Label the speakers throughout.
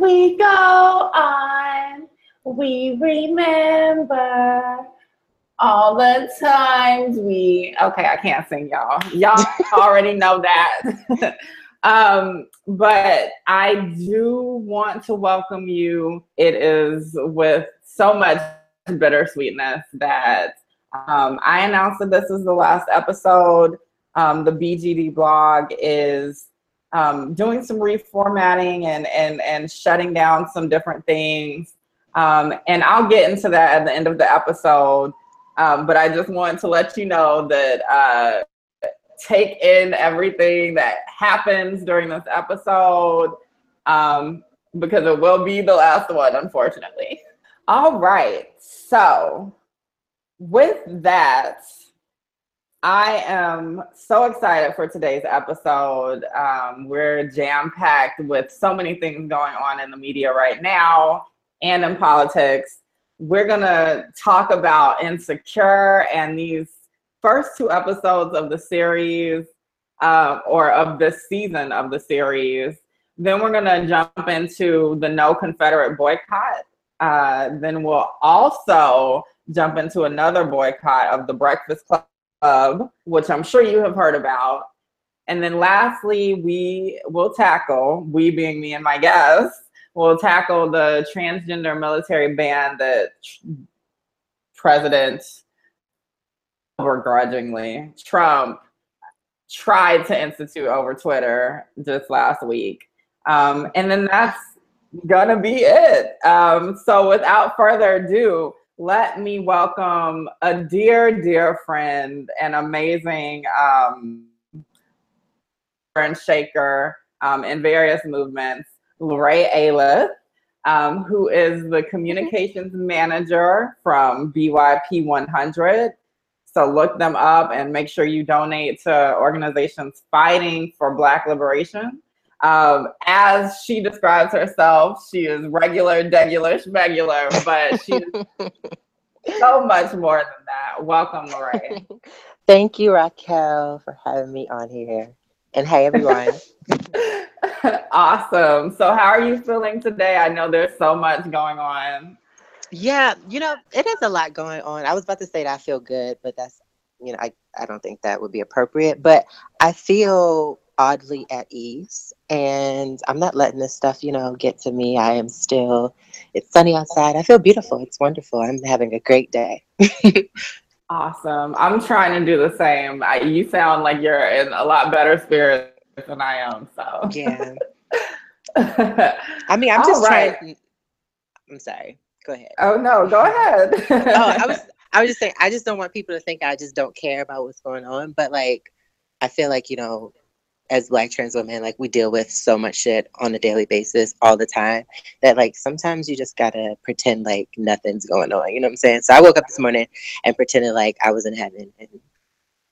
Speaker 1: We go on, we remember all the times we. Okay, I can't sing, y'all. Y'all already know that. um, but I do want to welcome you. It is with so much bittersweetness that um, I announced that this is the last episode. Um, the BGD blog is um, doing some reformatting and, and, and shutting down some different things. Um, and I'll get into that at the end of the episode. Um, but I just want to let you know that uh, take in everything that happens during this episode um, because it will be the last one, unfortunately. All right. So, with that, I am so excited for today's episode. Um, we're jam packed with so many things going on in the media right now and in politics. We're going to talk about Insecure and these first two episodes of the series uh, or of this season of the series. Then we're going to jump into the No Confederate Boycott. Uh, then we'll also jump into another boycott of the Breakfast Club Club, which I'm sure you have heard about. And then lastly, we will tackle, we being me and my guests, will tackle the transgender military ban that President begrudgingly Trump tried to institute over Twitter just last week. Um, and then that's gonna be it. Um, so without further ado, let me welcome a dear, dear friend and amazing um, and shaker um, in various movements, Lorraine Ayleth, um, who is the communications manager from BYP 100. So look them up and make sure you donate to organizations fighting for Black liberation. Um, as she describes herself, she is regular, degular, schmegular, but she's so much more than that. Welcome, Lorraine.
Speaker 2: Thank you, Raquel, for having me on here. And hey, everyone.
Speaker 1: awesome. So, how are you feeling today? I know there's so much going on.
Speaker 2: Yeah, you know, it is a lot going on. I was about to say that I feel good, but that's, you know, I, I don't think that would be appropriate. But I feel oddly at ease and I'm not letting this stuff, you know, get to me. I am still, it's sunny outside. I feel beautiful. It's wonderful. I'm having a great day.
Speaker 1: awesome. I'm trying to do the same. I, you sound like you're in a lot better spirit than I am. So,
Speaker 2: yeah. I mean, I'm just right. trying. I'm sorry. Go ahead.
Speaker 1: Oh, no, go ahead.
Speaker 2: oh, I was, I was just saying, I just don't want people to think I just don't care about what's going on. But like, I feel like, you know, as black trans women like we deal with so much shit on a daily basis all the time that like sometimes you just gotta pretend like nothing's going on you know what i'm saying? So i woke up this morning and pretended like i was in heaven and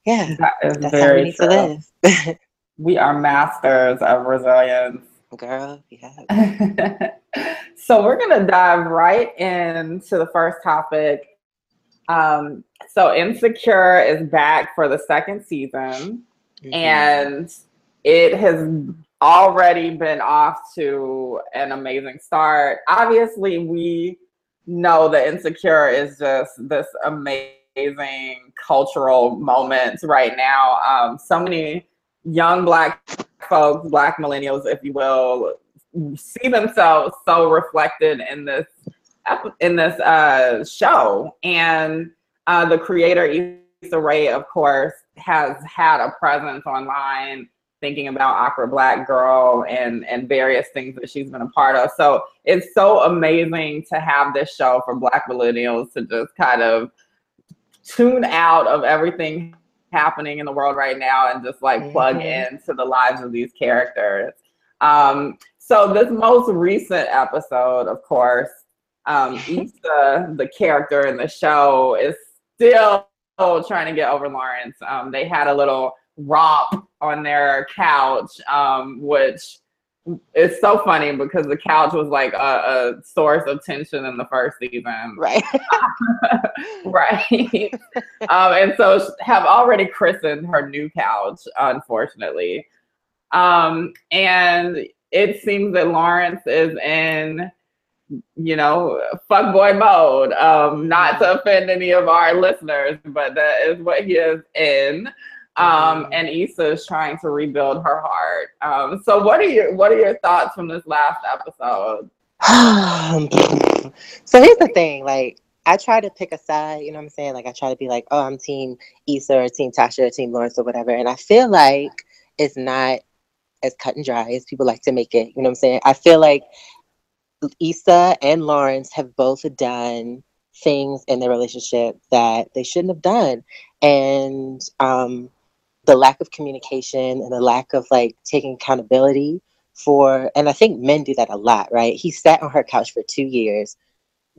Speaker 2: yeah that is that's
Speaker 1: very how we need true. to live. we are masters of resilience.
Speaker 2: Girl yeah.
Speaker 1: So we're gonna dive right into the first topic. Um so insecure is back for the second season Mm-hmm. and it has already been off to an amazing start. Obviously, we know that Insecure is just this amazing cultural moment right now. Um, so many young Black folks, Black millennials, if you will, see themselves so reflected in this in this uh, show, and uh, the creator Issa Rae, of course, has had a presence online thinking about Awkward Black Girl and and various things that she's been a part of. So it's so amazing to have this show for Black millennials to just kind of tune out of everything happening in the world right now and just like mm-hmm. plug into the lives of these characters. Um, so this most recent episode, of course, um, Issa, the character in the show, is still trying to get over Lawrence. Um, they had a little romp on their couch, um, which is so funny because the couch was like a, a source of tension in the first season.
Speaker 2: Right.
Speaker 1: right. um, and so have already christened her new couch, unfortunately. Um, and it seems that Lawrence is in you know, fuckboy mode. Um, not to offend any of our listeners, but that is what he is in. Um, and Issa is trying to rebuild her heart. Um, so what are your what are your thoughts from this last episode?
Speaker 2: so here's the thing, like I try to pick a side, you know what I'm saying? Like I try to be like, oh, I'm team Issa or team Tasha or team Lawrence or whatever. And I feel like it's not as cut and dry as people like to make it. You know what I'm saying? I feel like Issa and Lawrence have both done things in their relationship that they shouldn't have done. And um, the lack of communication and the lack of like taking accountability for, and I think men do that a lot, right? He sat on her couch for two years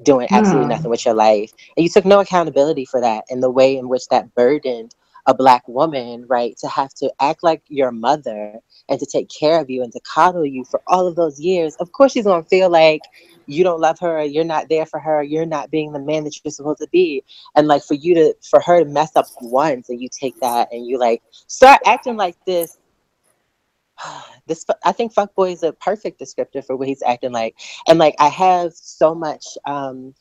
Speaker 2: doing absolutely mm. nothing with your life. And you took no accountability for that and the way in which that burdened a black woman, right, to have to act like your mother and to take care of you and to coddle you for all of those years, of course she's gonna feel like you don't love her, you're not there for her, you're not being the man that you're supposed to be. And like for you to for her to mess up once and you take that and you like start acting like this. This I think fuckboy is a perfect descriptor for what he's acting like. And like I have so much um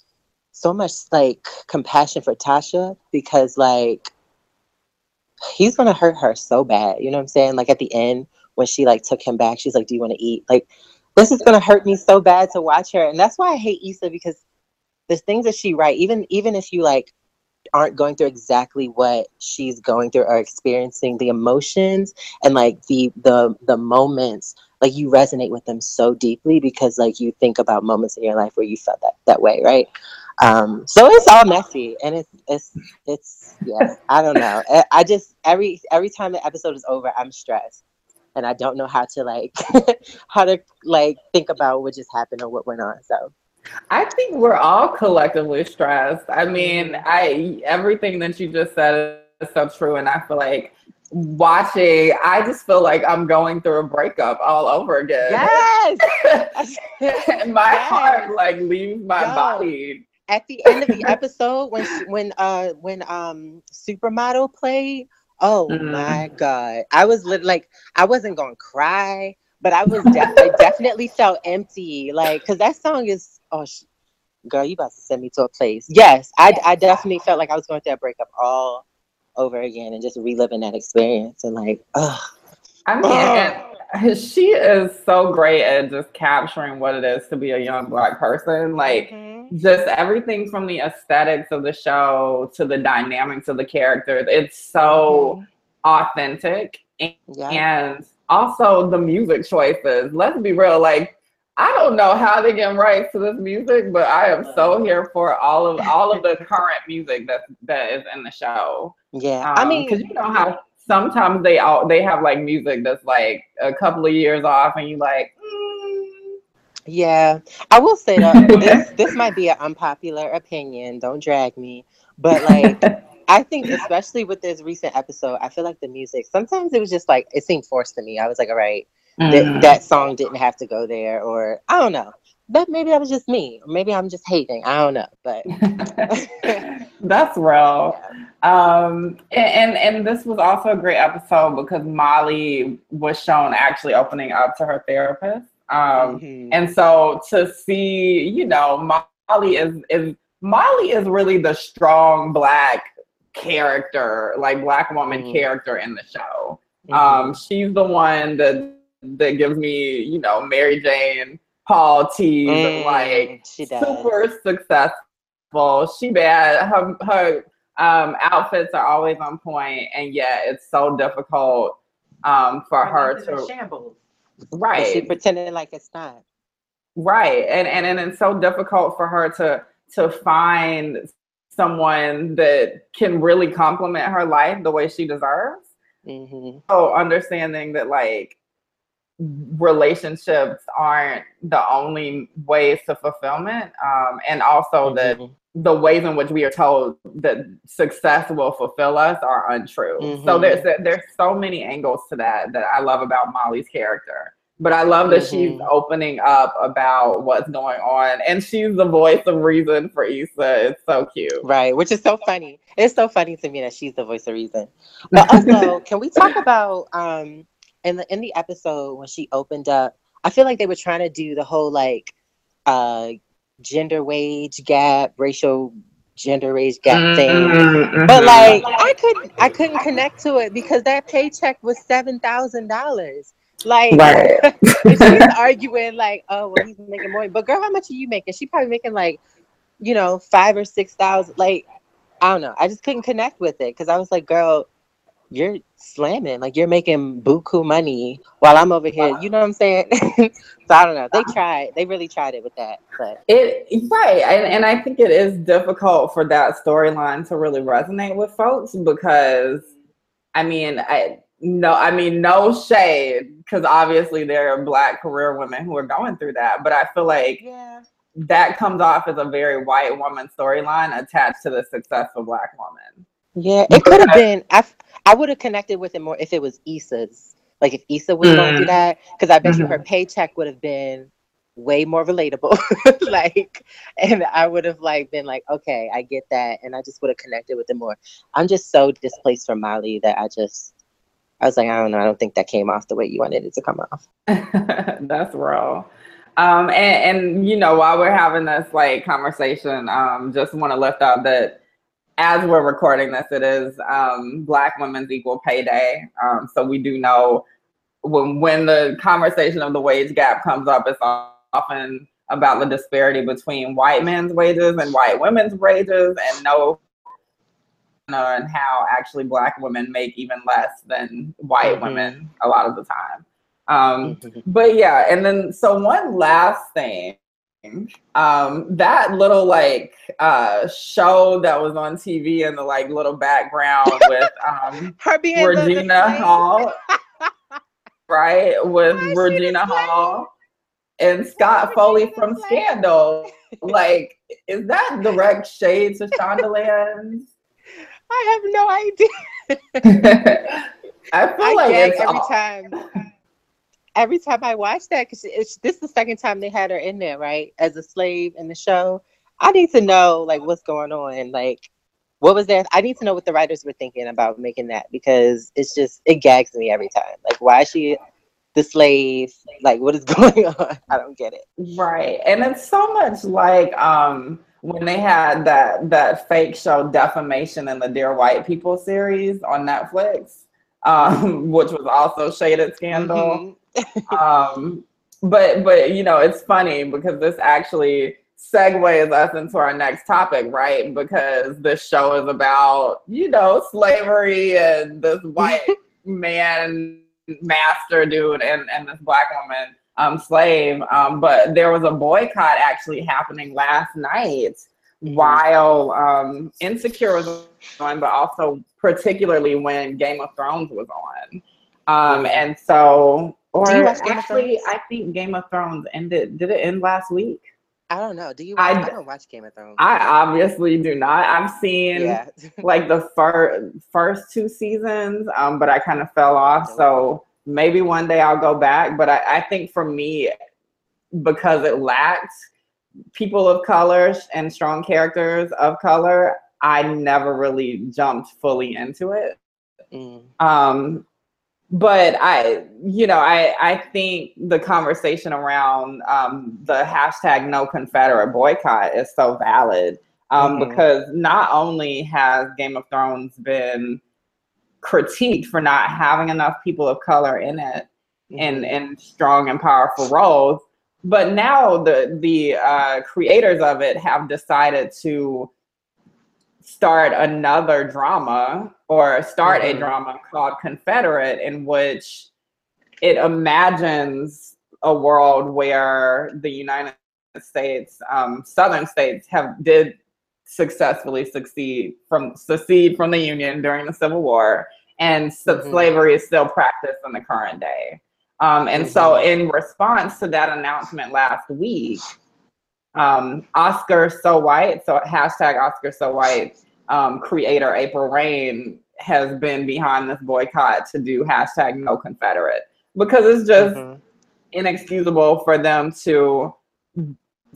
Speaker 2: so much like compassion for Tasha because like he's gonna hurt her so bad. You know what I'm saying? Like at the end when she like took him back, she's like, "Do you want to eat?" Like this is gonna hurt me so bad to watch her, and that's why I hate Issa because the things that she write, even even if you like aren't going through exactly what she's going through or experiencing the emotions and like the the the moments like you resonate with them so deeply because like you think about moments in your life where you felt that that way right um so it's all messy and it's it's it's yeah i don't know i just every every time the episode is over i'm stressed and i don't know how to like how to like think about what just happened or what went on so
Speaker 1: I think we're all collectively stressed. I mean, mm-hmm. I everything that you just said is so true, and I feel like watching, I just feel like I'm going through a breakup all over again.
Speaker 2: Yes,
Speaker 1: my yes. heart like leaves my Yo. body.
Speaker 2: At the end of the episode, when when uh when um supermodel played, oh mm. my god, I was li- like, I wasn't gonna cry, but I was de- I definitely felt empty, like because that song is oh. Sh- girl, you about to send me to a place. Yes, I, I definitely felt like I was going through a breakup all over again and just reliving that experience and like, ugh.
Speaker 1: I mean, she is so great at just capturing what it is to be a young black person. Like, mm-hmm. Just everything from the aesthetics of the show to the dynamics of the characters. It's so mm-hmm. authentic. And, yeah. and also the music choices. Let's be real. Like, I don't know how they get rights to this music, but I am so here for all of all of the current music that that is in the show.
Speaker 2: Yeah, um, I mean,
Speaker 1: because you know how sometimes they all they have like music that's like a couple of years off, and you like. Mm.
Speaker 2: Yeah, I will say that this this might be an unpopular opinion. Don't drag me, but like. I think, especially with this recent episode, I feel like the music sometimes it was just like it seemed forced to me. I was like, all right, mm. that, that song didn't have to go there, or I don't know. But maybe that was just me. Maybe I'm just hating. I don't know. But
Speaker 1: that's real. Um, and, and, and this was also a great episode because Molly was shown actually opening up to her therapist. Um, mm-hmm. and so to see, you know, Molly is is Molly is really the strong black character, like black woman mm-hmm. character in the show. Mm-hmm. Um, she's the one that that gives me, you know, Mary Jane Paul T, mm, like super successful. She bad. Her her um, outfits are always on point, and yet it's so difficult um, for her to
Speaker 2: shambles.
Speaker 1: Right,
Speaker 2: she pretending like it's not.
Speaker 1: Right, and and and it's so difficult for her to to find someone that can really complement her life the way she deserves. Mm-hmm. So understanding that like relationships aren't the only ways to fulfillment um, and also mm-hmm. that the ways in which we are told that success will fulfill us are untrue mm-hmm. so there's there's so many angles to that that i love about molly's character but i love that mm-hmm. she's opening up about what's going on and she's the voice of reason for Issa. it's so cute
Speaker 2: right which is so funny it's so funny to me that she's the voice of reason but also can we talk about um in the in the episode when she opened up I feel like they were trying to do the whole like uh gender wage gap, racial gender wage gap thing.
Speaker 1: Mhm,
Speaker 2: But like I couldn't I couldn't connect to it because that paycheck was seven thousand dollars. Like
Speaker 1: right.
Speaker 2: she's arguing like, oh well he's making more. But girl, how much are you making? She probably making like, you know, five or six thousand. Like, I don't know. I just couldn't connect with it because I was like, girl, you're slamming. Like you're making buku money while I'm over here. You know what I'm saying? so I don't know. They tried. They really tried it with that. But
Speaker 1: It right, and, and I think it is difficult for that storyline to really resonate with folks because, I mean, I no, I mean no shade because obviously there are Black career women who are going through that, but I feel like
Speaker 2: yeah.
Speaker 1: that comes off as a very white woman storyline attached to the successful Black woman.
Speaker 2: Yeah, it could have been. I I would have connected with it more if it was Issa's. Like if Issa was going through
Speaker 1: Mm.
Speaker 2: that, because I bet you
Speaker 1: Mhm.
Speaker 2: her paycheck would have been way more relatable. like, and I would have like been like, okay, I get that, and I just would have connected with it more. I'm just so displaced from Molly that I just, I was like, I don't know, I don't think that came off the way you wanted it to come off.
Speaker 1: That's real. Um, and, and you know, while we're having this like conversation, um, just want to lift out that as we're recording this, it is um, Black Women's Equal Pay Day. Um, so we do know when when the conversation of the wage gap comes up, it's often about the disparity between white men's wages and white women's wages, and no and how actually black women make even less than white
Speaker 2: Mhm.
Speaker 1: women a lot of the time. Um,
Speaker 2: Mhm.
Speaker 1: but yeah, and then so one last thing, um, that little like uh show that was on TV in the like little background with um
Speaker 2: Her being
Speaker 1: Regina. Hall, right? With
Speaker 2: Why is she the
Speaker 1: Regina? Hall and Scott Foley from? Scandal. Like, is that direct shade to Shondaland?
Speaker 2: I have no idea.
Speaker 1: I feel
Speaker 2: I
Speaker 1: like it's
Speaker 2: every
Speaker 1: all-
Speaker 2: time. Every time I watch that, because it's this is the second time they had her in there, right, as a slave in the show. I need to know like what's going on, like what was there. I need to know what the writers were thinking about making that because it's just it gags me every time. Like why is she the slave? Like what is going on? I don't get it.
Speaker 1: Right. And it's so much like um when they had that that fake show defamation in the Dear White People series on Netflix, um, which was also shaded scandal.
Speaker 2: Mhm.
Speaker 1: Um but but you know it's funny because this actually segues us into our next topic right? Because this show is about you know slavery and this white man master dude and and this black woman um slave. Um but there was a boycott actually happening last night while um insecure was on but also particularly when game of thrones was on. Um and so or
Speaker 2: Do you watch Game of
Speaker 1: actually i think game of thrones ended did it end last week
Speaker 2: I don't know. Do you?
Speaker 1: I
Speaker 2: don't watch Game of Thrones.
Speaker 1: i obviously do not i've seen
Speaker 2: yeah.
Speaker 1: like the fir- first two seasons, um, but I kind of fell off. So maybe one day I'll go back. But I, I think for me, because it lacked people of color and strong characters of color, I never really jumped fully into it.
Speaker 2: Mm.
Speaker 1: Um, but I, you know, I I think the conversation around um, the hashtag No Confederate boycott is so valid um,
Speaker 2: Mhm.
Speaker 1: because not only has Game of Thrones been critiqued for not having enough people of color in it in
Speaker 2: Mhm.
Speaker 1: in strong and powerful roles, but now the the uh, creators of it have decided to start another drama or start a
Speaker 2: Mhm.
Speaker 1: drama called Confederate, in which it imagines a world where the United States, um, Southern states, have did successfully succeed from secede from the Union during the Civil War, and
Speaker 2: Mhm.
Speaker 1: slavery is still practiced in the current day. Um, and so, in response to that announcement last week, um, Oscar So White, so hashtag Oscar So White, um, creator April Reign has been behind this boycott to do hashtag No Confederate because it's just
Speaker 2: Mhm.
Speaker 1: inexcusable for them to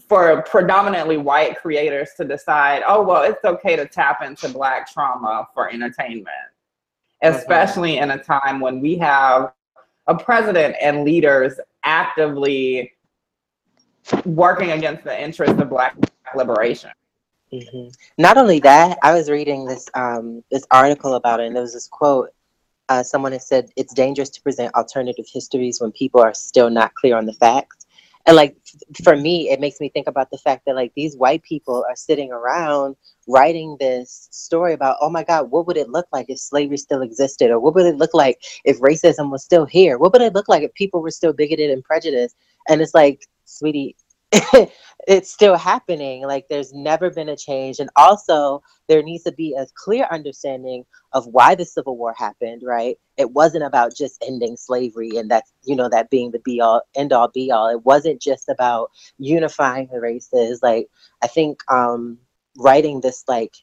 Speaker 1: for predominantly white creators to decide oh well it's okay to tap into black trauma for entertainment especially in a time when we have a president and leaders actively working against the interests of Black liberation.
Speaker 2: Mm-hmm. Not only that, I was reading this um, this article about it, and there was this quote. Uh, someone had said it's dangerous to present alternative histories when people are still not clear on the facts. And like for me, it makes me think about the fact that like these white people are sitting around writing this story about, oh my God, what would it look like if slavery still existed? Or what would it look like if racism was still here? What would it look like if people were still bigoted and prejudiced? And it's like, sweetie, it's still happening. Like there's never been a change. And also, there needs to be a clear understanding of why the Civil War happened, right? It wasn't about just ending slavery and that's, you know, that being the be all, end all, be all. It wasn't just about unifying the races. Like, I think um, writing this, like,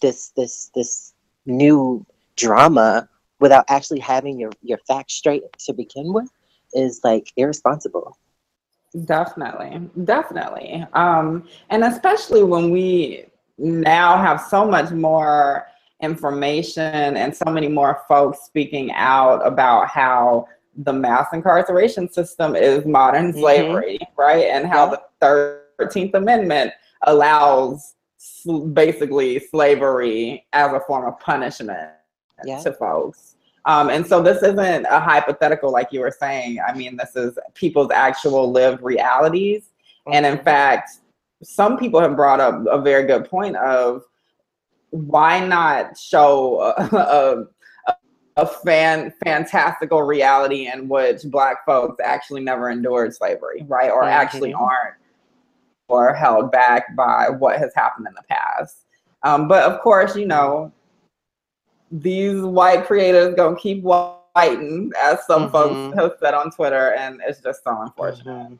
Speaker 2: this, this, this new drama without actually having your, your facts straight to begin with is like irresponsible.
Speaker 1: Definitely, definitely. Um, and especially when we now have so much more information and so many more folks speaking out about how the mass incarceration system is modern mm-hmm. slavery, right? And how yeah. the 13th Amendment allows basically slavery as a form of punishment yeah. to folks. Um, and so this isn't a hypothetical, like you were saying. I mean, this is people's actual lived realities. And in fact, some people have brought up a very good point of why not show a, a, a fan fantastical reality in which black folks actually never endured slavery, right? Or mm-hmm. actually aren't or held back by what has happened in the past. Um, but of course, you know, these white creators gonna keep whiting, as some mm-hmm. folks have said on Twitter, and it's just so unfortunate.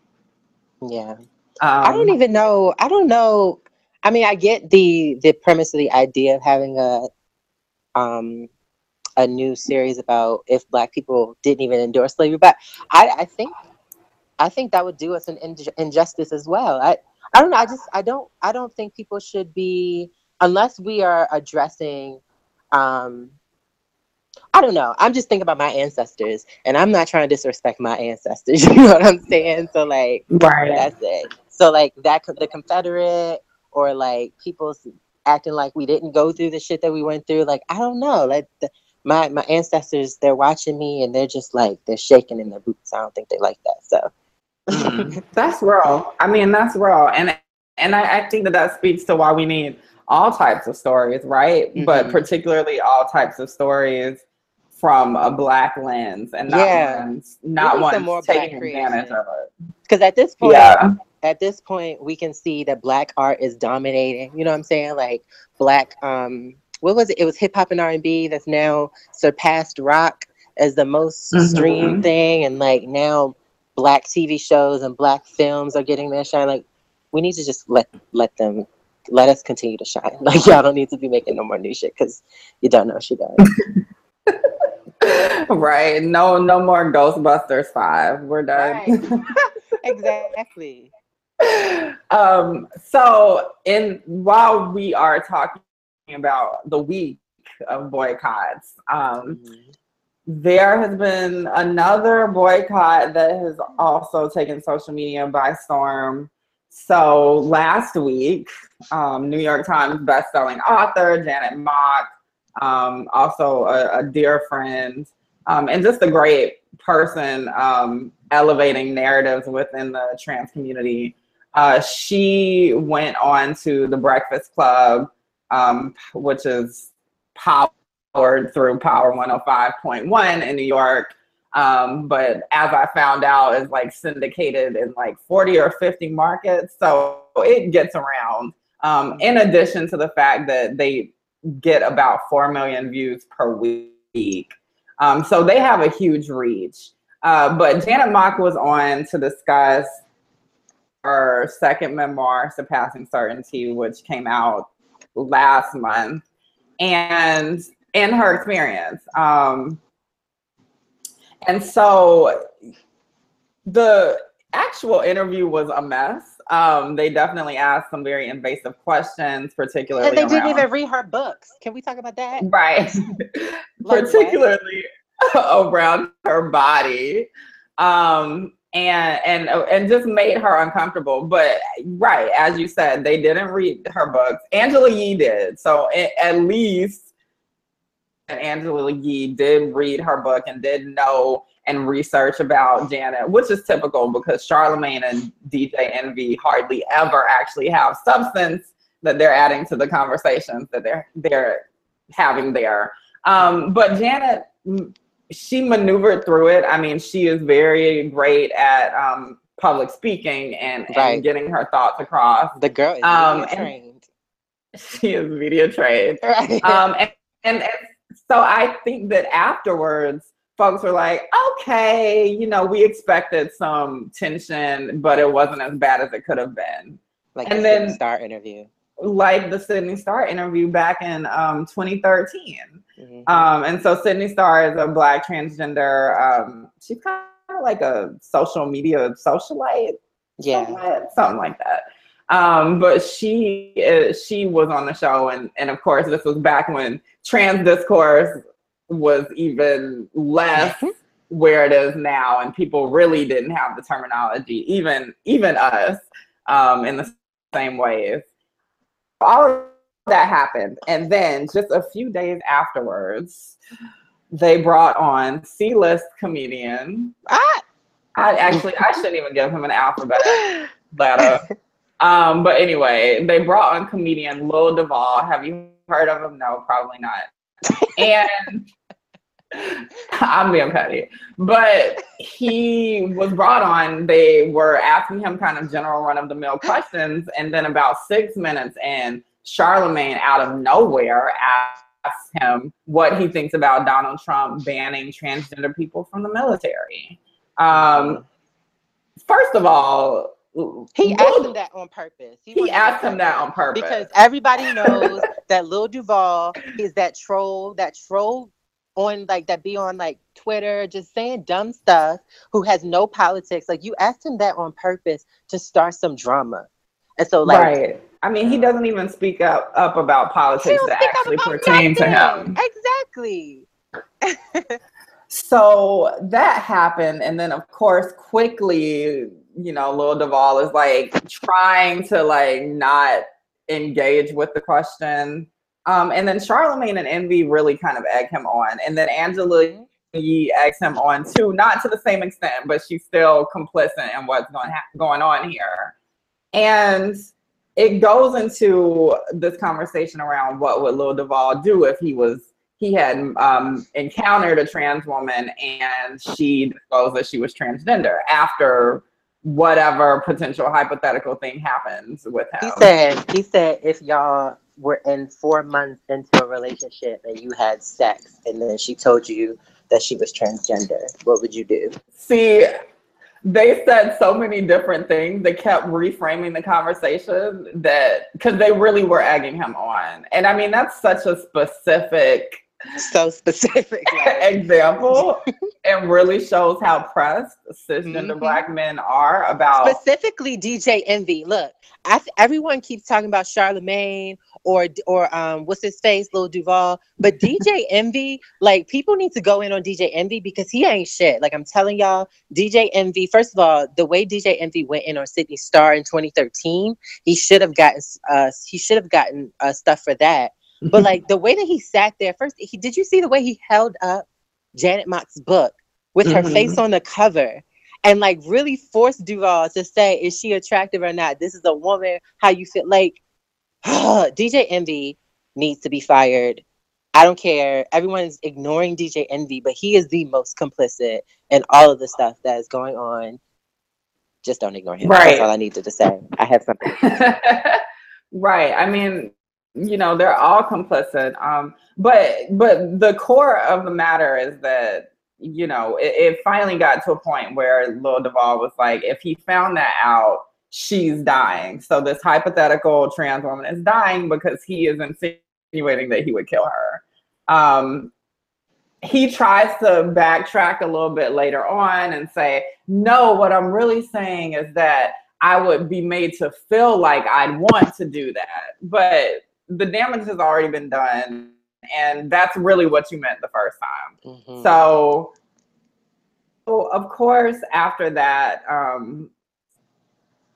Speaker 2: Mm-hmm. Yeah, um, I don't even know. I don't know. I mean, I get the the premise of the idea of having a um a new series about if black people didn't even endure slavery, but I, I think I think that would do us an injustice as well. I I don't know. I just I don't I don't think people should be unless we are addressing um I don't know. I'm just thinking about my ancestors, and I'm not trying to disrespect my ancestors. You know what I'm saying? So like, right. that's it. So like that the Confederate or like people acting like we didn't go through the shit that we went through. Like I don't know. Like the, my my ancestors, they're watching me and they're just like they're shaking in their boots. I don't think they like that. So
Speaker 1: mm-hmm. that's real. I mean, that's real, and and I, I think that that speaks to why we need all types of stories, right? Mm-hmm. But particularly all types of stories from a black lens and not yeah. ones, not ones taking advantage of it.
Speaker 2: Because at this point, yeah. at this point, we can see that black art is dominating. You know what I'm saying? Like black, um, what was it? It was hip hop and R and B that's now surpassed rock as the most mm-hmm. streamed thing, and like now black TV shows and black films are getting their shine. Like we need to just let let them let us continue to shine. Like y'all don't need to be making no more new shit because you don't know she does.
Speaker 1: right. No, no more Ghostbusters five. We're done.
Speaker 2: Right. exactly.
Speaker 1: Um, so in while we are talking about the week of boycotts, um, mm-hmm. there has been another boycott that has also taken social media by storm. So last week, um, New York Times bestselling author Janet Mock, um, also a, a, dear friend, um, and just a great person um, elevating narratives within the trans community. Uh, she went on to the Breakfast Club, um, which is powered through Power 105.1 in New York. Um, but as I found out, is like syndicated in like 40 or 50 markets. So it gets around. Um, in addition to the fact that they get about 4 million views per week. Um, so they have a huge reach. Uh, but Janet Mock was on to discuss her second memoir, Surpassing Certainty, which came out last month, and in her experience. Um, and so the actual interview was a mess. Um, they definitely asked some very invasive questions, particularly.
Speaker 2: And they around, didn't even read her books. Can we talk about that?
Speaker 1: Right. like particularly around her body. Um, and and and just made her uncomfortable. But right, as you said, they didn't read her books. Angela Yee did, so at least Angela Yee did read her book and did know and research about Janet, which is typical because Charlemagne and DJ Envy hardly ever actually have substance that they're adding to the conversations that they're they're having there. Um, but Janet she maneuvered through it. I mean, she is very great at um, public speaking and, right. and, getting her thoughts across.
Speaker 2: The girl is um, trained.
Speaker 1: She is media trained. Right. Um, and, and, and so I think that afterwards, folks were like, okay, you know, we expected some tension, but it wasn't as bad as it could have been.
Speaker 2: Like and the then, Star interview.
Speaker 1: Like the Sidney Starr interview back in um, 2013. Mm-hmm. Um, and so Sidney Starr is a black transgender. Um, she's kind of like a social media socialite.
Speaker 2: Yeah,
Speaker 1: something like, something like that. Um, but she is, she was on the show, and and of course this was back when trans discourse was even less where it is now, and people really didn't have the terminology, even even us, um, in the same ways. All of that happened. And then just a few days afterwards, they brought on C-list comedian.
Speaker 2: Ah!
Speaker 1: I actually I shouldn't even give him an alphabet letter. Um, but anyway, they brought on comedian Lil Duval. Have you heard of him? No, probably not. And I'm being petty. But he was brought on. They were asking him kind of general run of the mill questions. And then about six minutes in, Charlemagne out of nowhere asked him what he thinks about Donald Trump banning transgender people from the military. Um, first of all,
Speaker 2: he asked him that on purpose.
Speaker 1: He, he asked him that on purpose
Speaker 2: because everybody knows that Lil Duval is that troll, that troll on like that be on like Twitter just saying dumb stuff who has no politics. Like you asked him that on purpose to start some drama. And so like
Speaker 1: right. I mean, he doesn't even speak up up about politics that actually pertain to him.
Speaker 2: Exactly.
Speaker 1: so that happened, and then of course, quickly, you know, Lil Duval is like trying to like not engage with the question. Um, and then Charlemagne and Envy really kind of egg him on, and then Angela mm-hmm. Yee eggs him on too, not to the same extent, but she's still complicit in what's going ha- going on here. And it goes into this conversation around what would Lil Duval do if he was he had um, encountered a trans woman and she disclosed that she was transgender after whatever potential hypothetical thing happens with him.
Speaker 2: He said he said if y'all were in four months into a relationship and you had sex and then she told you that she was transgender, what would you do?
Speaker 1: See, they said so many different things. They kept reframing the conversation that because they really were egging him on. And I mean, that's such a specific
Speaker 2: so specific
Speaker 1: example and really shows how pressed cisgender mm-hmm. black men are about
Speaker 2: specifically DJ Envy. Look, I, everyone keeps talking about Charlemagne or or um what's his face, Lil Duval, but DJ Envy, like people need to go in on DJ Envy because he ain't shit. Like I'm telling y'all, DJ Envy. First of all, the way DJ Envy went in on Sidney Starr in 2013, he should have gotten uh he should have gotten uh, stuff for that but like the way that he sat there, first, he did you see the way he held up Janet Mock's book with her mm-hmm. face on the cover? and like really forced Duval to say, is she attractive or not? This is a woman. How you feel? Like DJ Envy needs to be fired. I don't care. Everyone's ignoring DJ Envy, but he is the most complicit in all of the stuff that is going on. Just don't ignore him. Right. That's all I needed to say. I have something.
Speaker 1: right. I mean, you know they're all complicit um but but the core of the matter is that you know it, it finally got to a point where Lil Duval was like if he found that out she's dying so this hypothetical trans woman is dying because he is insinuating that he would kill her um he tries to backtrack a little bit later on and say no what i'm really saying is that I would be made to feel like I'd want to do that. But the damage has already been done and that's really what you meant the first time. Mm-hmm. So, so, of course, after that, um,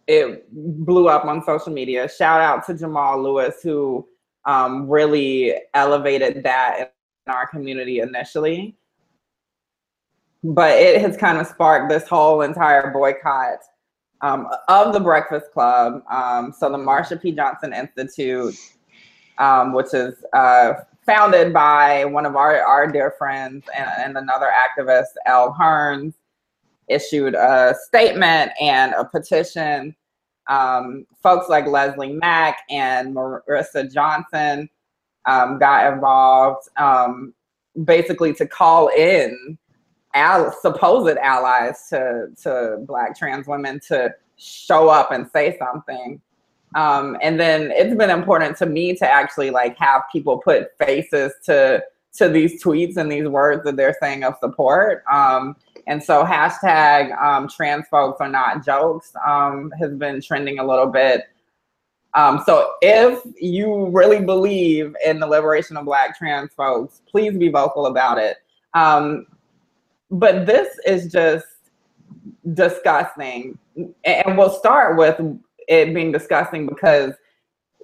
Speaker 1: it blew up on social media. Shout out to Jamal Lewis, who um, really elevated that in our community initially. But it has kind of sparked this whole entire boycott um, of the Breakfast Club. Um, so the Marsha P. Johnson Institute, um, which is uh, founded by one of our, our dear friends and, and another activist, Elle Hearns, issued a statement and a petition. Um, folks like Leslie Mack and Marissa Johnson um, got involved um, basically to call in al- supposed allies to, to Black trans women to show up and say something. Um, and then it's been important to me to actually like have people put faces to to these tweets and these words that they're saying of support. Um, and so hashtag um, trans folks are not jokes um, has been trending a little bit. Um, so if you really believe in the liberation of Black trans folks, please be vocal about it. Um, but this is just disgusting. And we'll start with it being disgusting because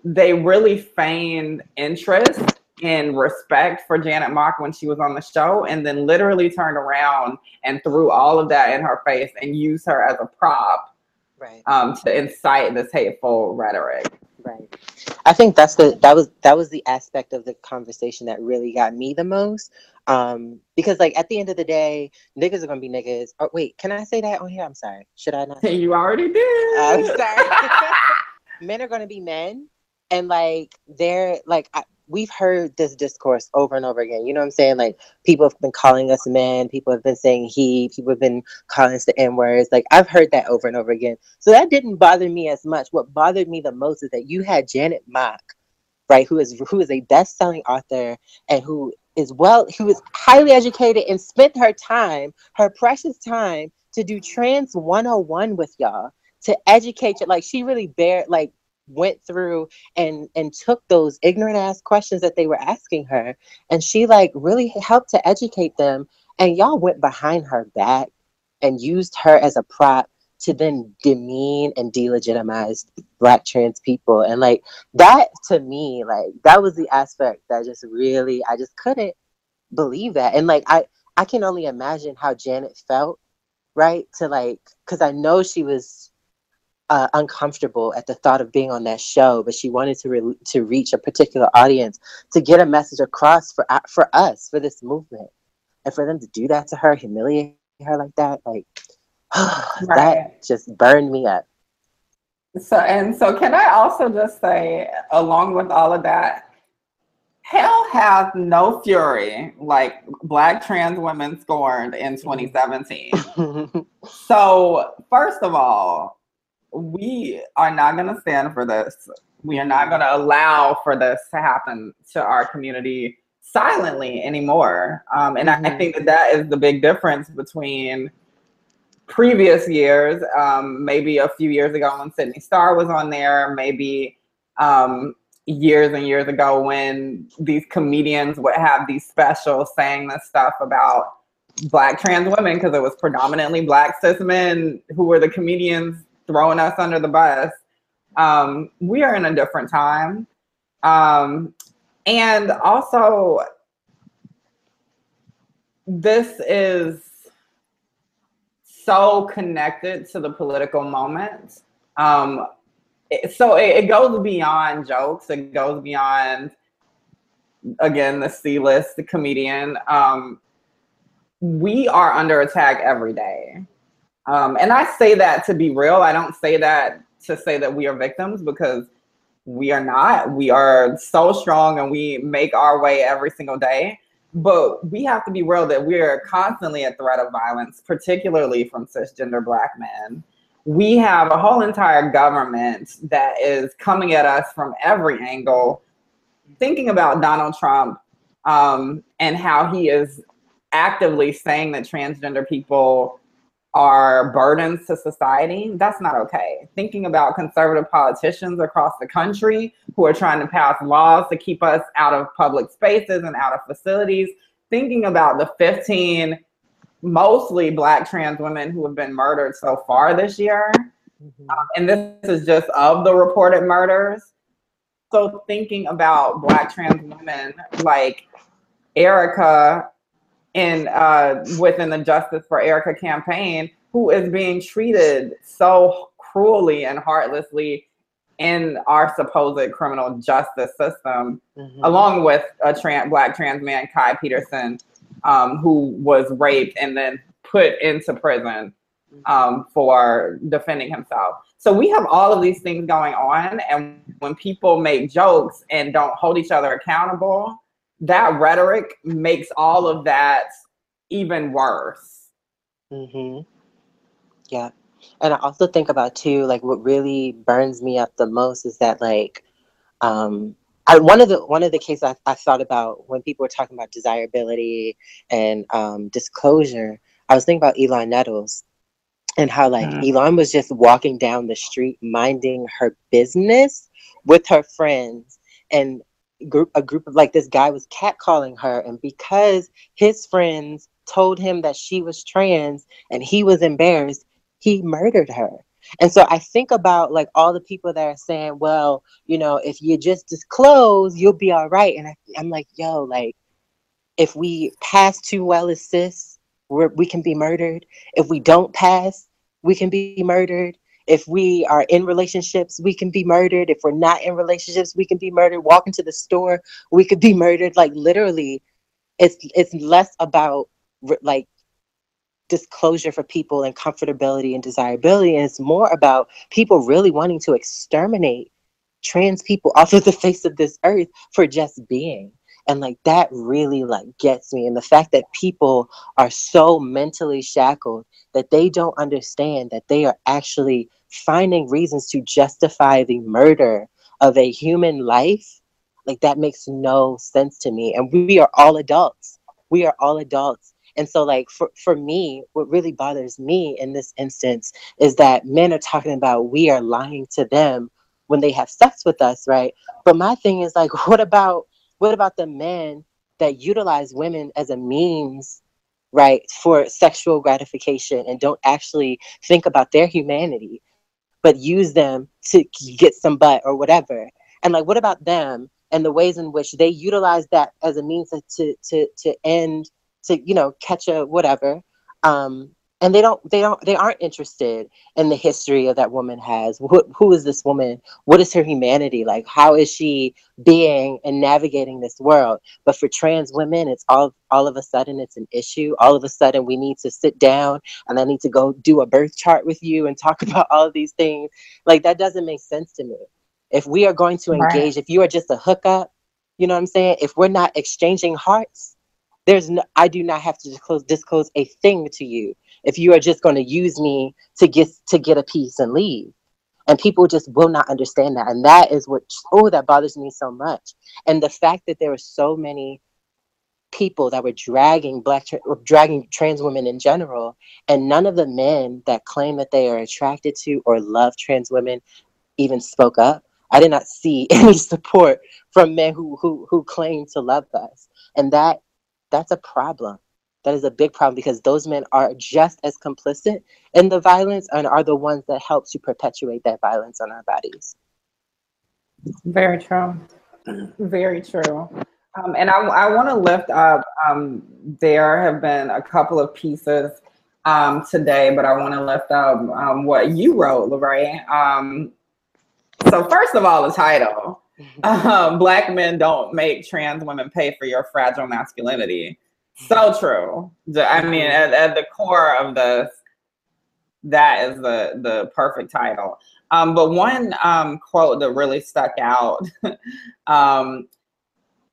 Speaker 1: they really feigned interest and respect for Janet Mock when she was on the show, and then literally turned around and threw all of that in her face and used her as a prop
Speaker 2: right.
Speaker 1: um, to incite this hateful rhetoric.
Speaker 2: Right. I think that's the that was that was the aspect of the conversation that really got me the most. Um, because like at the end of the day, niggas are gonna be niggas. Oh wait, can I say that on here? I'm sorry. Should I not?
Speaker 1: You already did.
Speaker 2: I'm sorry. men are gonna be men, and like they're like I, we've heard this discourse over and over again. You know what I'm saying? Like people have been calling us men, people have been saying he, people have been calling us the N words. Like I've heard that over and over again. So that didn't bother me as much. What bothered me the most is that you had Janet Mock, right, who is who is a best-selling author and who is well, who is highly educated and spent her time, her precious time, to do trans 101 with y'all to educate you. Like she really bare like went through and and took those ignorant ass questions that they were asking her. And she like really helped to educate them. And y'all went behind her back and used her as a prop to then demean and delegitimize black trans people. And like that to me like that was the aspect that just really i just couldn't believe that. And like i i can only imagine how janet felt right to like because i know she was uh, uncomfortable at the thought of being on that show, but she wanted to re- to reach a particular audience to get a message across for uh, for us for this movement, and for them to do that to her, humiliate her like that, like right. that just burned me up.
Speaker 1: So and so, can I also just say, along with all of that, hell has no fury like black trans women scorned in 2017. so, first of all, we are not going to stand for this. We are not going to allow for this to happen to our community silently anymore. Um, and mm-hmm. I, I, think that that is the big difference between previous years, um, maybe a few years ago when Sidney Starr was on there, maybe um, years and years ago when these comedians would have these specials saying this stuff about black trans women because it was predominantly black cis men who were the comedians throwing us under the bus. Um, we are in a different time. Um, and also, this is so connected to the political moment. Um, it, so it, it goes beyond jokes, it goes beyond, again, the C list, the comedian. Um, we are under attack every day. Um, and I say that to be real. I don't say that to say that we are victims because we are not. We are so strong and we make our way every single day. But we have to be real that we are constantly a threat of violence, particularly from cisgender black men. We have a whole entire government that is coming at us from every angle. Thinking about Donald Trump um, and how he is actively saying that transgender people are burdens to society, that's not okay. Thinking about conservative politicians across the country who are trying to pass laws to keep us out of public spaces and out of facilities, thinking about the 15 mostly black trans women who have been murdered so far this year. Mm-hmm. Um, and this is just of the reported murders. So thinking about black trans women like Erica in uh, within the Justice for Erica campaign, who is being treated so cruelly and heartlessly in our supposed criminal justice system, mm-hmm. along with a trans black trans man, Ky Peterson, um, who was raped and then put into prison mm-hmm. um, for defending himself. So we have all of these things going on, and when people make jokes and don't hold each other accountable, that rhetoric makes all of that even worse.
Speaker 2: Mm-hmm. Yeah. And I also think about too, like what really burns me up the most is that like um I, one of the one of the cases I, I thought about when people were talking about desirability and um, disclosure, I was thinking about Islan Nettles and how like mm. Islan was just walking down the street minding her business with her friends and group a group of like this guy was catcalling her and because his friends told him that she was trans and he was embarrassed he murdered her. And so i think about like all the people that are saying well you know if you just disclose you'll be all right. And I, i'm like yo like if we pass too well as cis we're we can be murdered. If we don't pass we can be murdered if we are in relationships, we can be murdered. If we're not in relationships, we can be murdered. Walk into the store, we could be murdered. Like literally, it's it's less about like disclosure for people and comfortability and desirability, and it's more about people really wanting to exterminate trans people off of the face of this earth for just being and like that really like gets me and the fact that people are so mentally shackled that they don't understand that they are actually finding reasons to justify the murder of a human life, like that makes no sense to me. And we are all adults. We are all adults. And so, like, for, for me, what really bothers me in this instance is that men are talking about we are lying to them when they have sex with us, right? But my thing is like, what about what about the men that utilize women as a means right, for sexual gratification and don't actually think about their humanity, but use them to get some butt or whatever. And like, what about them and the ways in which they utilize that as a means to to to end to you know catch a whatever um, and they don't they don't they aren't interested in the history of that woman has. Who, who is this woman? What is her humanity? Like how is she being and navigating this world? But for trans women it's all all of a sudden it's an issue. All of a sudden we need to sit down and i need to go do a birth chart with you and talk about all of these things. Like that doesn't make sense to me. If we are going to engage right. if you are just a hookup you know what i'm saying? If we're not exchanging hearts there's no i do not have to disclose disclose a thing to you if you are just going to use me to get to get a piece and leave. And people just will not understand that. And that is what oh that bothers me so much. And the fact that there were so many people that were dragging black tra- dragging trans women in general and none of the men that claim that they are attracted to or love trans women even spoke up i did not see any support from men who who who claim to love us. And that that's a problem that is a big problem because those men are just as complicit in the violence and are the ones that help to perpetuate that violence on our bodies.
Speaker 1: Very true. Very true. Um, and I, I want to lift up, um, there have been a couple of pieces um, today, but I want to lift up um, what you wrote, Lorraine. Um, so, first of all, the title um, Black men don't make trans women pay for your fragile masculinity. So true. I mean, at, at the core of this, that is the the perfect title. Um, but one um, quote that really stuck out: um,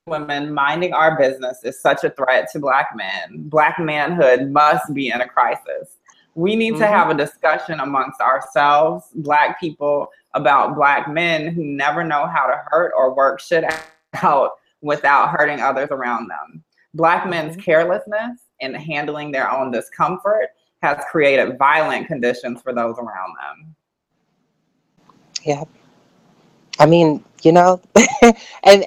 Speaker 1: "Women minding our business is such a threat to Black men. Black manhood must be in a crisis. We need mm-hmm. to have a discussion amongst ourselves, Black people, about Black men who never know how to hurt or work shit out without hurting others around them." Black men's mm-hmm. carelessness in handling their own discomfort has created violent conditions for those around them.
Speaker 2: Yeah. I mean, you know, and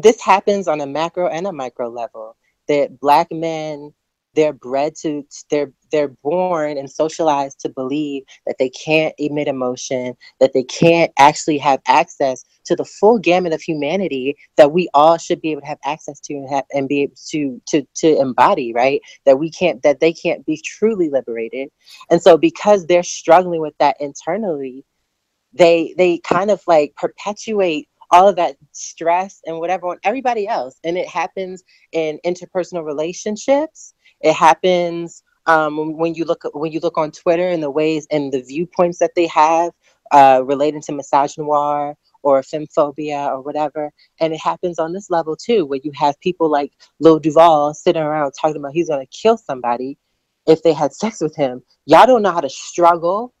Speaker 2: this happens on a macro and a micro level that black men they're bred to they're they're born and socialized to believe that they can't emit emotion that they can't actually have access to the full gamut of humanity that we all should be able to have access to and have and be able to to to embody right? That we can't that they can't be truly liberated. And so because they're struggling with that internally they they kind of like perpetuate all of that stress and whatever on everybody else. And it happens in interpersonal relationships it happens um, when you look when you look on twitter and the ways and the viewpoints that they have uh, relating to misogynoir or femmephobia or whatever. And it happens on this level too where you have people like lil duval sitting around talking about he's to kill somebody if they had sex with him. Y'all don't know how to struggle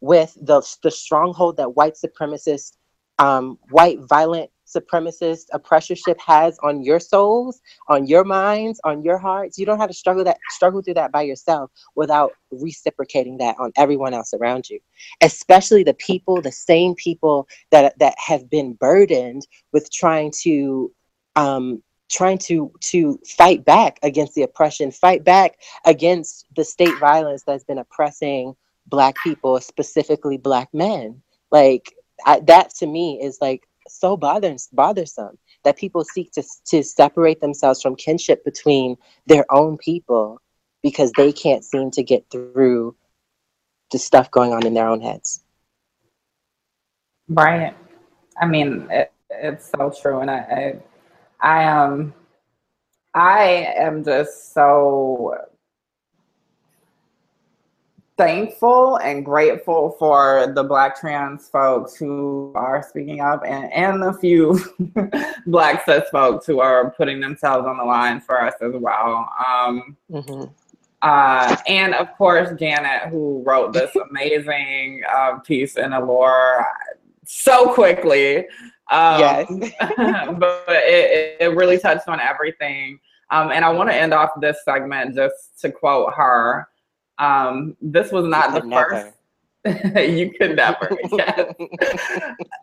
Speaker 2: with the the stronghold that white supremacist, um, white violent supremacist oppressorship has on your souls, on your minds, on your hearts. You don't have to struggle that struggle through that by yourself without reciprocating that on everyone else around you. Especially the people, the same people that that have been burdened with trying to um, trying to to fight back against the oppression, fight back against the state violence that's been oppressing black people, specifically black men. Like I, that to me is like so bothers, bothersome that people seek to, to separate themselves from kinship between their own people because they can't seem to get through the stuff going on in their own heads.
Speaker 1: Right. I mean, it, it's so true. And I, I, I, um, I am just so thankful and grateful for the black trans folks who are speaking up and, and the few black cis folks who are putting themselves on the line for us as well. Um, mm-hmm. uh, and of course, Janet, who wrote this amazing uh, piece in Allure so quickly. Um, yes. but it, it really touched on everything. Um, and I want to end off this segment just to quote her. Um, this was not the first. you could never. Yes.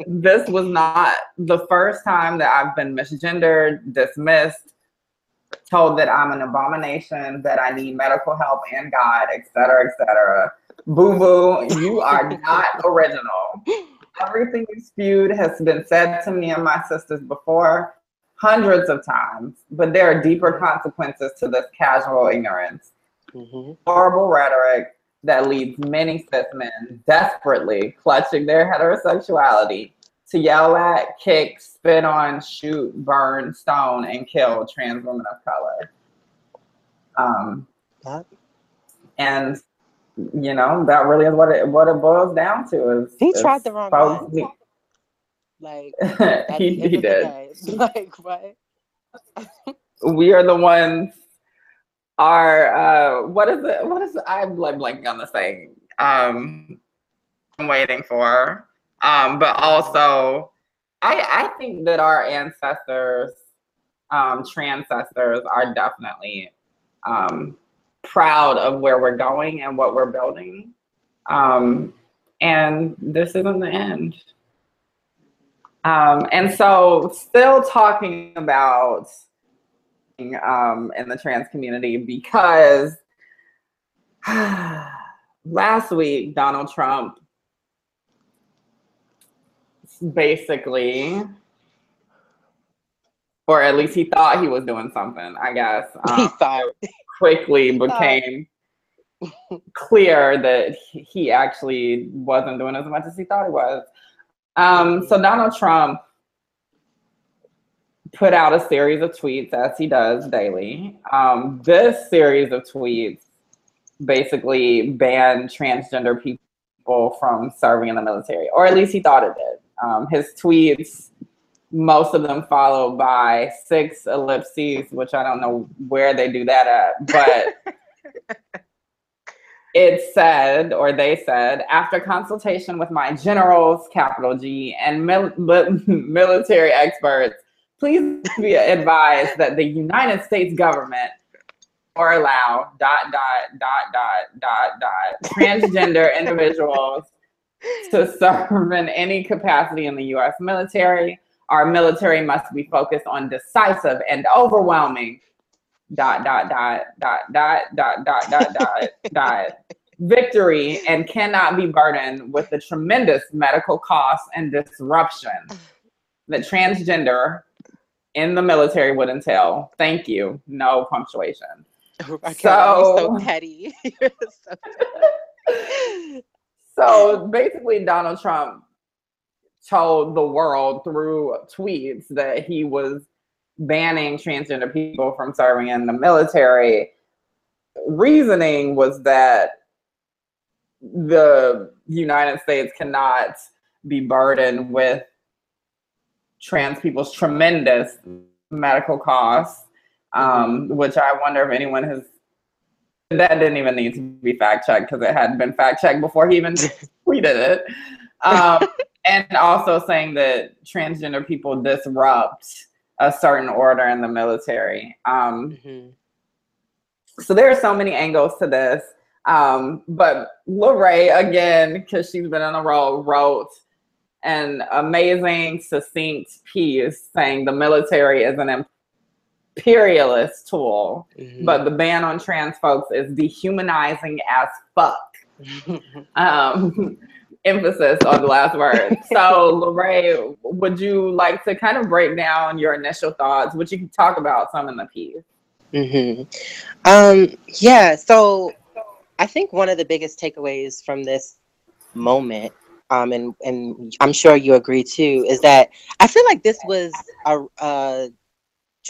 Speaker 1: this was not the first time that I've been misgendered, dismissed, told that I'm an abomination, that I need medical help and God, etc., etc. Boo boo, you are not original. Everything you spewed has been said to me and my sisters before hundreds of times, but there are deeper consequences to this casual ignorance. Mm-hmm. Horrible rhetoric that leads many cis men desperately clutching their heterosexuality to yell at, kick, spit on, shoot, burn, stone, and kill trans women of color. Um, that. and you know that really is what it what it boils down to. Is
Speaker 2: he tried the wrong one? He, like
Speaker 1: he, he did. like what? we are the ones are uh what is it what is it? i'm blanking on the thing um i'm waiting for um but also i i think that our ancestors um transcestors are definitely um proud of where we're going and what we're building um and this isn't the end um and so still talking about um, in the trans community because last week Donald Trump basically, or at least he thought he was doing something. I guess um, he thought quickly became clear that he actually wasn't doing as much as he thought he was. Um, so Donald Trump put out a series of tweets as he does daily. Um, this series of tweets basically banned transgender people from serving in the military, or at least he thought it did. Um, his tweets, most of them followed by six ellipses, which I don't know where they do that at, but it said, or they said, after consultation with my generals, capital G, and mil- military experts, please be advised that the United States government or allow dot dot dot dot dot dot transgender individuals to serve in any capacity in the U.S. military. Our military must be focused on decisive and overwhelming dot dot dot dot dot dot dot dot dot dot victory and cannot be burdened with the tremendous medical costs and disruption that transgender in the military would entail. Thank you. No punctuation.
Speaker 2: Raquel, so, so petty.
Speaker 1: so, so basically, Donald Trump told the world through tweets that he was banning transgender people from serving in the military. Reasoning was that the United States cannot be burdened with trans people's tremendous medical costs, um, mm-hmm. which I wonder if anyone has. That didn't even need to be fact checked because it hadn't been fact checked before he even tweeted it. Um, and also saying that transgender people disrupt a certain order in the military. Um, mm-hmm. So there are so many angles to this. Um, but Lorraine, again, because she's been on a roll, wrote an amazing, succinct piece saying the military is an imperialist tool, mm-hmm. but the ban on trans folks is dehumanizing as fuck. um, emphasis on the last word. So, Lorraine, would you like to kind of break down your initial thoughts? Would you talk about some in the piece?
Speaker 2: Mm-hmm. Um, yeah. So, I think one of the biggest takeaways from this moment um, and and I'm sure you agree too, is that I feel like this was a, a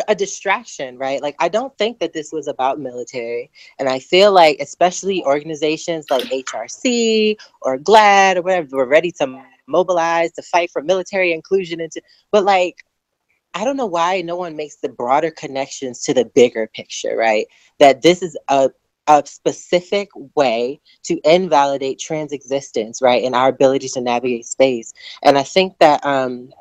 Speaker 2: a distraction, right? Like I don't think that this was about military, and I feel like especially organizations like HRC or GLAAD or whatever were ready to mobilize to fight for military inclusion into, but like I don't know why no one makes the broader connections to the bigger picture, right? That this is a a specific way to invalidate trans existence, right, and our ability to navigate space. And I think that um,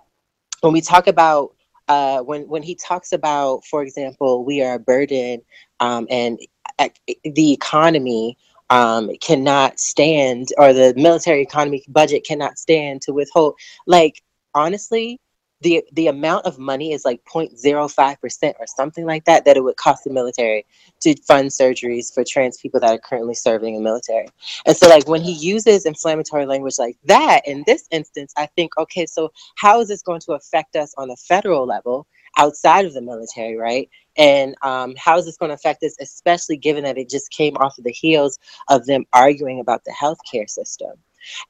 Speaker 2: when we talk about uh, when when he talks about, for example, we are a burden um, and uh, the economy um, cannot stand, or the military economy budget cannot stand to withhold. Like honestly, the the amount of money is like 0.05% or something like that that it would cost the military to fund surgeries for trans people that are currently serving in the military. And so like when he uses inflammatory language like that in this instance, I think okay, so how is this going to affect us on a federal level outside of the military, right? And um, how is this going to affect us, especially given that it just came off of the heels of them arguing about the healthcare system?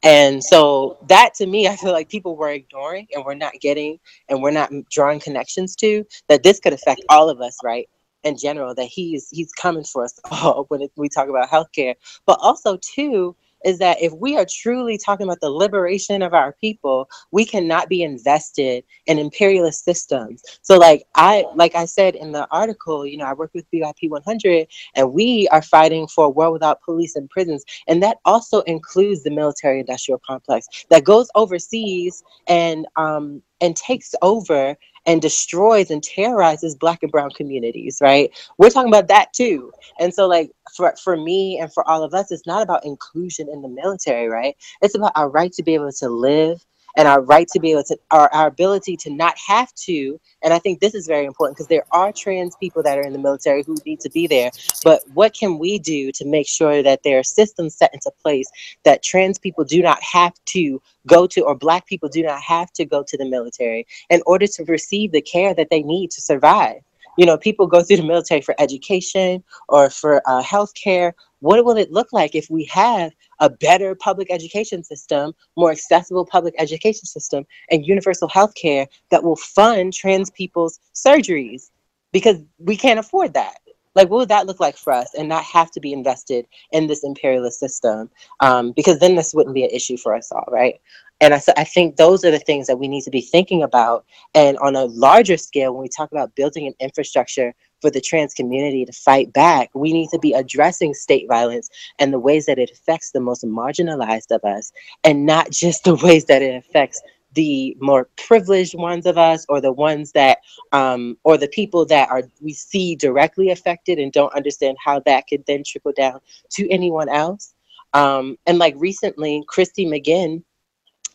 Speaker 2: And so that to me, I feel like people were ignoring and we're not getting and we're not drawing connections to that this could affect all of us, right? In general, that he's he's coming for us all when we talk about healthcare, but also too is that if we are truly talking about the liberation of our people, we cannot be invested in imperialist systems. So like I like I said in the article, you know, I work with BYP 100 and we are fighting for a world without police and prisons and that also includes the military industrial complex that goes overseas and um and takes over and destroys and terrorizes black and brown communities right? We're talking about that too. And so like for, for me and for all of us it's not about inclusion in the military right? It's about our right to be able to live and our right to be able to our, our ability to not have to and i think this is very important because there are trans people that are in the military who need to be there but what can we do to make sure that there are systems set into place that trans people do not have to go to or black people do not have to go to the military in order to receive the care that they need to survive? You know people go through the military for education or for uh, health care what will it look like if we have a better public education system, more accessible public education system, and universal health care that will fund trans people's surgeries? Because we can't afford that. Like, what would that look like for us and not have to be invested in this imperialist system? Um, because then this wouldn't be an issue for us all, right? And I, I think those are the things that we need to be thinking about. And on a larger scale, when we talk about building an infrastructure for the trans community to fight back, we need to be addressing state violence and the ways that it affects the most marginalized of us, and not just the ways that it affects the more privileged ones of us or the ones that um, or the people that are we see directly affected and don't understand how that could then trickle down to anyone else. Um, and like recently christy mcginn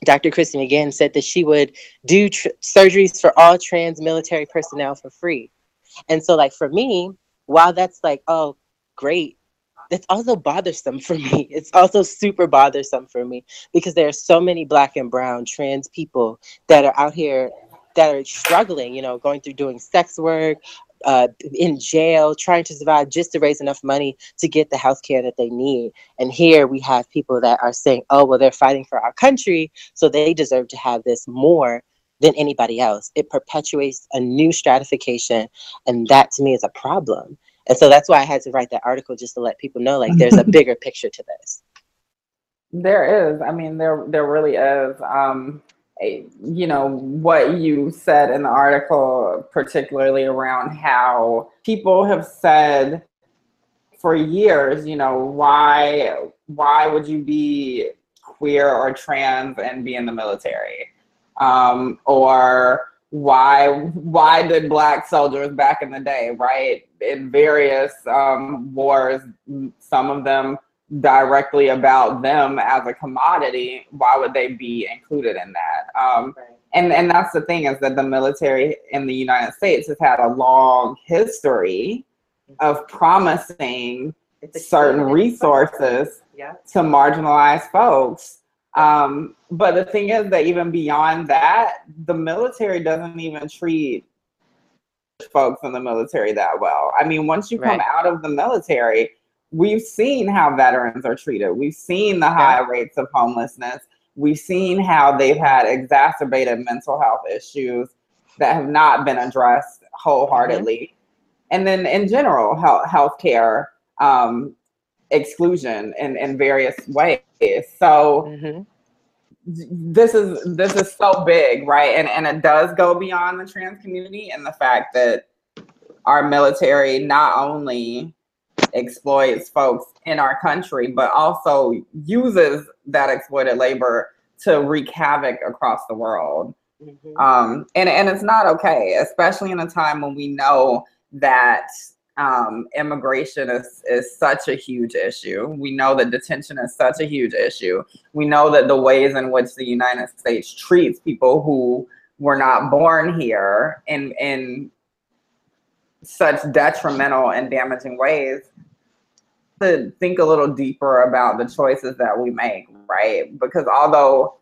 Speaker 2: dr christy mcginn said that she would do tr- surgeries for all trans military personnel for free and so like for me while that's like oh great it's also bothersome for me. It's also super bothersome for me because there are so many black and brown trans people that are out here that are struggling, you know, going through doing sex work, uh, in jail, trying to survive just to raise enough money to get the health care that they need. And here we have people that are saying, oh, well, they're fighting for our country, so they deserve to have this more than anybody else. It perpetuates a new stratification, and that to me is a problem. And so that's why I had to write that article just to let people know like there's a bigger picture to this.
Speaker 1: There is. I mean, there there really is. Um, a, you know what you said in the article, particularly around how people have said for years, you know, why why would you be queer or trans and be in the military, um, or why why did black soldiers back in the day, right, in various um, wars, some of them directly about them as a commodity, why would they be included in that? Um, right. And and that's the thing is that the military in the United States has had a long history of promising certain resources yeah. to marginalized folks um, but the thing is that even beyond that, the military doesn't even treat folks in the military that well. I mean, once you come right. out of the military, we've seen how veterans are treated. We've seen the high yeah. rates of homelessness. We've seen how they've had exacerbated mental health issues that have not been addressed wholeheartedly. Mm-hmm. And then in general, health healthcare um, exclusion in, in various ways. So mm-hmm. this is this is so big, right? And and it does go beyond the trans community and the fact that our military not only exploits folks in our country, but also uses that exploited labor to wreak havoc across the world. Mm-hmm. Um, and, and it's not okay, especially in a time when we know that um, immigration is, is such a huge issue. We know that detention is such a huge issue. We know that the ways in which the United States treats people who were not born here in, in such detrimental and damaging ways to think a little deeper about the choices that we make, right? Because although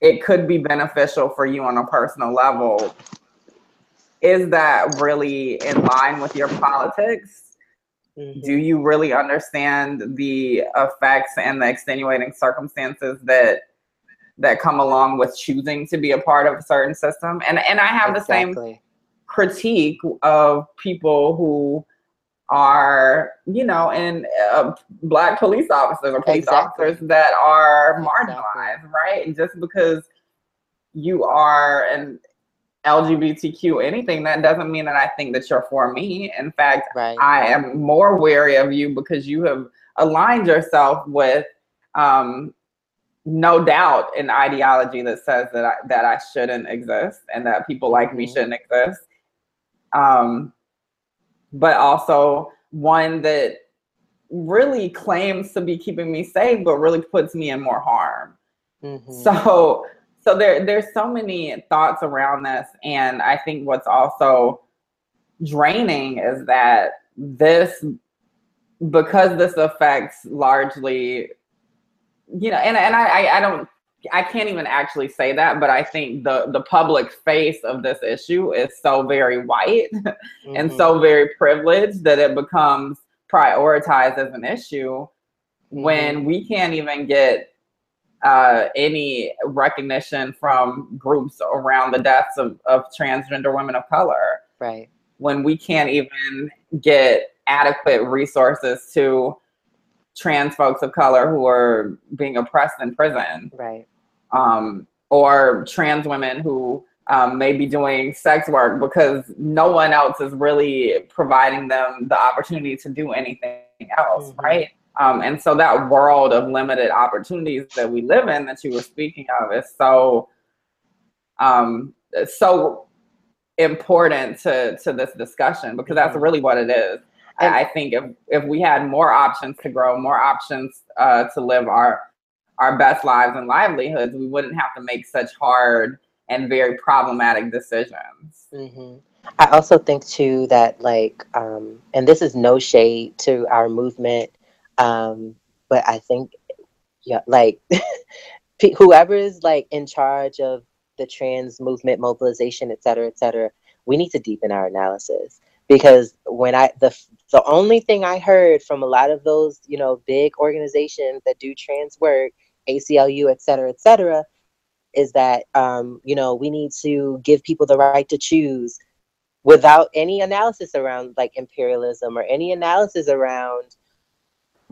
Speaker 1: it could be beneficial for you on a personal level, is that really in line with your politics? Mm-hmm. Do you really understand the effects and the extenuating circumstances that that come along with choosing to be a part of a certain system? And and I have exactly. the same critique of people who are, you know, and uh, black police officers or police exactly. officers that are marginalized, exactly. right? And just because you are an LGBTQ anything, that doesn't mean that I think that you're for me. In fact, right. I am more wary of you because you have aligned yourself with um, no doubt an ideology that says that I, that I shouldn't exist and that people like mm-hmm. me shouldn't exist. Um, but also one that really claims to be keeping me safe, but really puts me in more harm. Mm-hmm. So so there there's so many thoughts around this and i think what's also draining is that this because this affects largely you know and, and I, I don't i can't even actually say that but i think the the public face of this issue is so very white mm-hmm. and so mm-hmm. very privileged that it becomes prioritized as an issue mm-hmm. when we can't even get uh, any recognition from groups around the deaths of, of transgender women of color.
Speaker 2: Right.
Speaker 1: When we can't even get adequate resources to trans folks of color who are being oppressed in prison.
Speaker 2: Right.
Speaker 1: Um, or trans women who um, may be doing sex work because no one else is really providing them the opportunity to do anything else, mm-hmm. right? Um, and so that world of limited opportunities that we live in that you were speaking of is so um, so important to to this discussion because that's
Speaker 2: Mm-hmm.
Speaker 1: really what it is.
Speaker 2: And-
Speaker 1: I think if if we had more options to grow, more options uh, to live our our best lives and livelihoods, we wouldn't have to make such hard and very problematic decisions.
Speaker 2: hmm I also think too that like, um, and this is no shade to our movement, um, but I think, yeah, like whoever is like in charge of the trans movement mobilization, et cetera, et cetera, we need to deepen our analysis. Because when I the the only thing I heard from a lot of those you know big organizations that do trans work, ACLU, et cetera, et cetera, is that um, you know we need to give people the right to choose without any analysis around like imperialism or any analysis around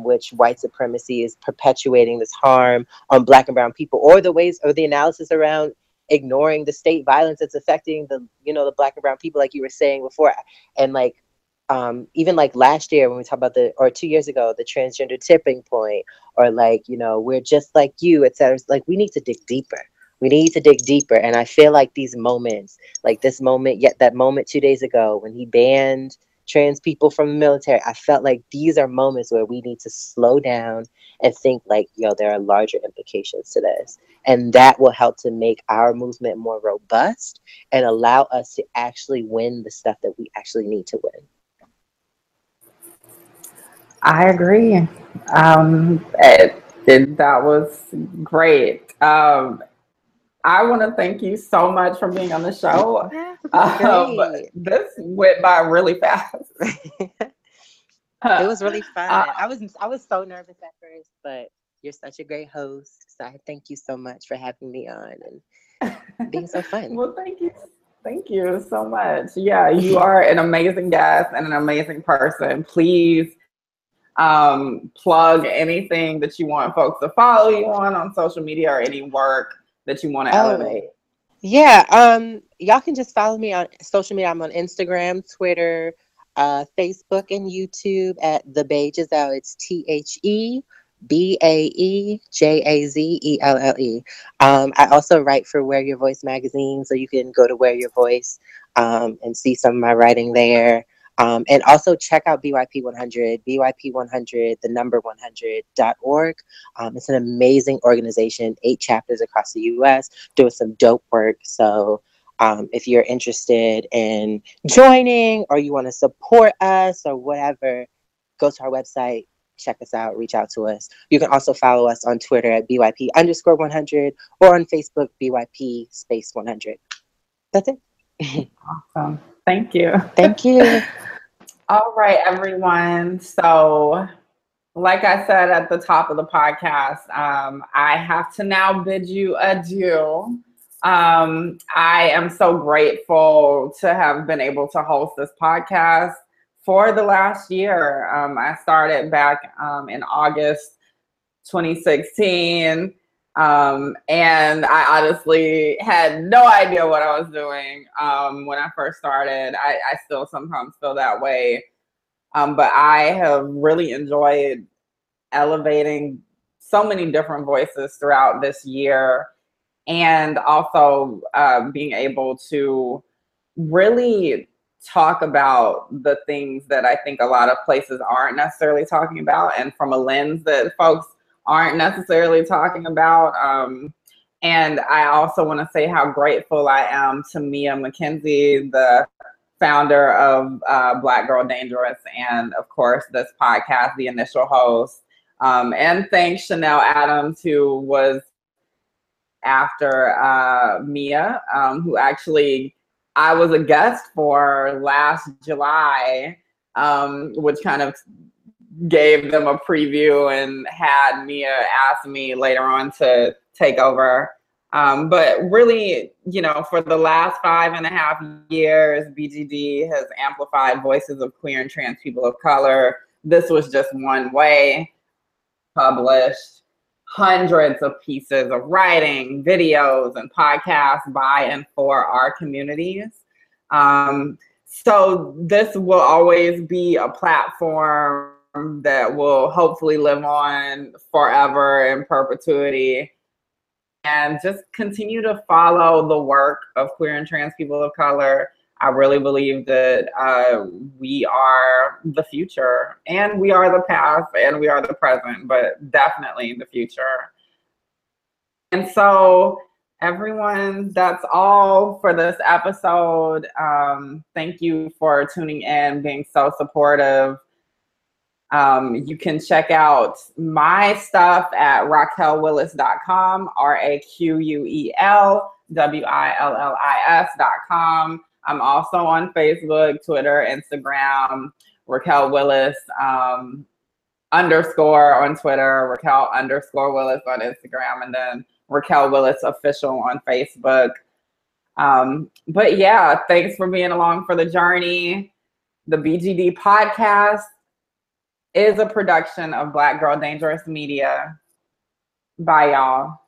Speaker 2: which white supremacy is perpetuating this harm on black and brown people or the ways or the analysis around ignoring the state violence that's affecting the you know the black and brown people like you were saying before. And like um, even like last year when we talked about the or two years ago the transgender tipping point or like you know we're just like you etc like we need to dig deeper. We need to dig deeper. And i feel like these moments like this moment yet that moment two days ago when he banned trans people from the military i felt like these are moments where we need to slow down and think like yo there are larger implications to this and that will help to make our movement more robust and allow us to actually win the stuff that we actually need to win
Speaker 1: I agree. Um, it, it, that was great. Um, I want to thank you so much for being on the show. Um, this went by really fast.
Speaker 2: it was really fun.
Speaker 1: Uh,
Speaker 2: I was I was so nervous at first, but you're such a great host. So I thank you so much for having me on and being so fun.
Speaker 1: Well, thank you. Thank you so much. Yeah, you are an amazing guest and an amazing person. Please um, plug anything that you want folks to follow you on on social media or any work that you want to
Speaker 2: Oh.
Speaker 1: elevate.
Speaker 2: Yeah, um, y'all can just follow me on social media. I'm on Instagram, Twitter, uh, Facebook, and YouTube at the Bae Jazelle. It's T H E B A E J A Z E L L E. Um, I also write for Wear Your Voice magazine, so you can go to Wear Your Voice um, and see some of my writing there. Um, and also check out BYP 100, BYP 100, the number 100.org. Um, it's an amazing organization, eight chapters across the US doing some dope work. So um, if you're interested in joining or you want to support us or whatever, go to our website, check us out, reach out to us. You can also follow us on Twitter at BYP underscore 100 or on Facebook, BYP space 100. That's it.
Speaker 1: Awesome. Thank you.
Speaker 2: Thank you.
Speaker 1: All right, everyone. So, like I said at the top of the podcast, um, I have to now bid you adieu. Um, I am so grateful to have been able to host this podcast for the last year. Um, I started back um, in August 2016. Um, and I honestly had no idea what I was doing um, when I first started. I, I still sometimes feel that way. Um, but I have really enjoyed elevating so many different voices throughout this year and also uh, being able to really talk about the things that I think a lot of places aren't necessarily talking about and from a lens that folks aren't necessarily talking about. Um, and I also want to say how grateful I am to Mia McKenzie, the founder of uh, Black Girl Dangerous, and of course, this podcast, the initial host. Um, and thanks Chanel Adams, who was after uh, Mia, um, who actually I was a guest for last July, um, which kind of gave them a preview and had Mia ask me later on to take over. Um, but really, you know, for the last five and a half years, BGD has amplified voices of queer and trans people of color. This was just one way, published hundreds of pieces of writing, videos, and podcasts by and for our communities. Um, so this will always be a platform that will hopefully live on forever in perpetuity and just continue to follow the work of queer and trans people of color. I really believe that uh, we are the future and we are the past and we are the present, but definitely the future. And so, everyone, that's all for this episode. Um, thank you for tuning in, being so supportive. Um, you can check out my stuff at raquelwillis.com, R A Q U E L W I L L I S.com. I'm also on Facebook, Twitter, Instagram, Raquel Willis um, underscore on Twitter, Raquel underscore Willis on Instagram, and then Raquel Willis official on Facebook. Um, but yeah, thanks for being along for the journey. The BGD podcast is a production of Black Girl Dangerous Media. Bye, y'all.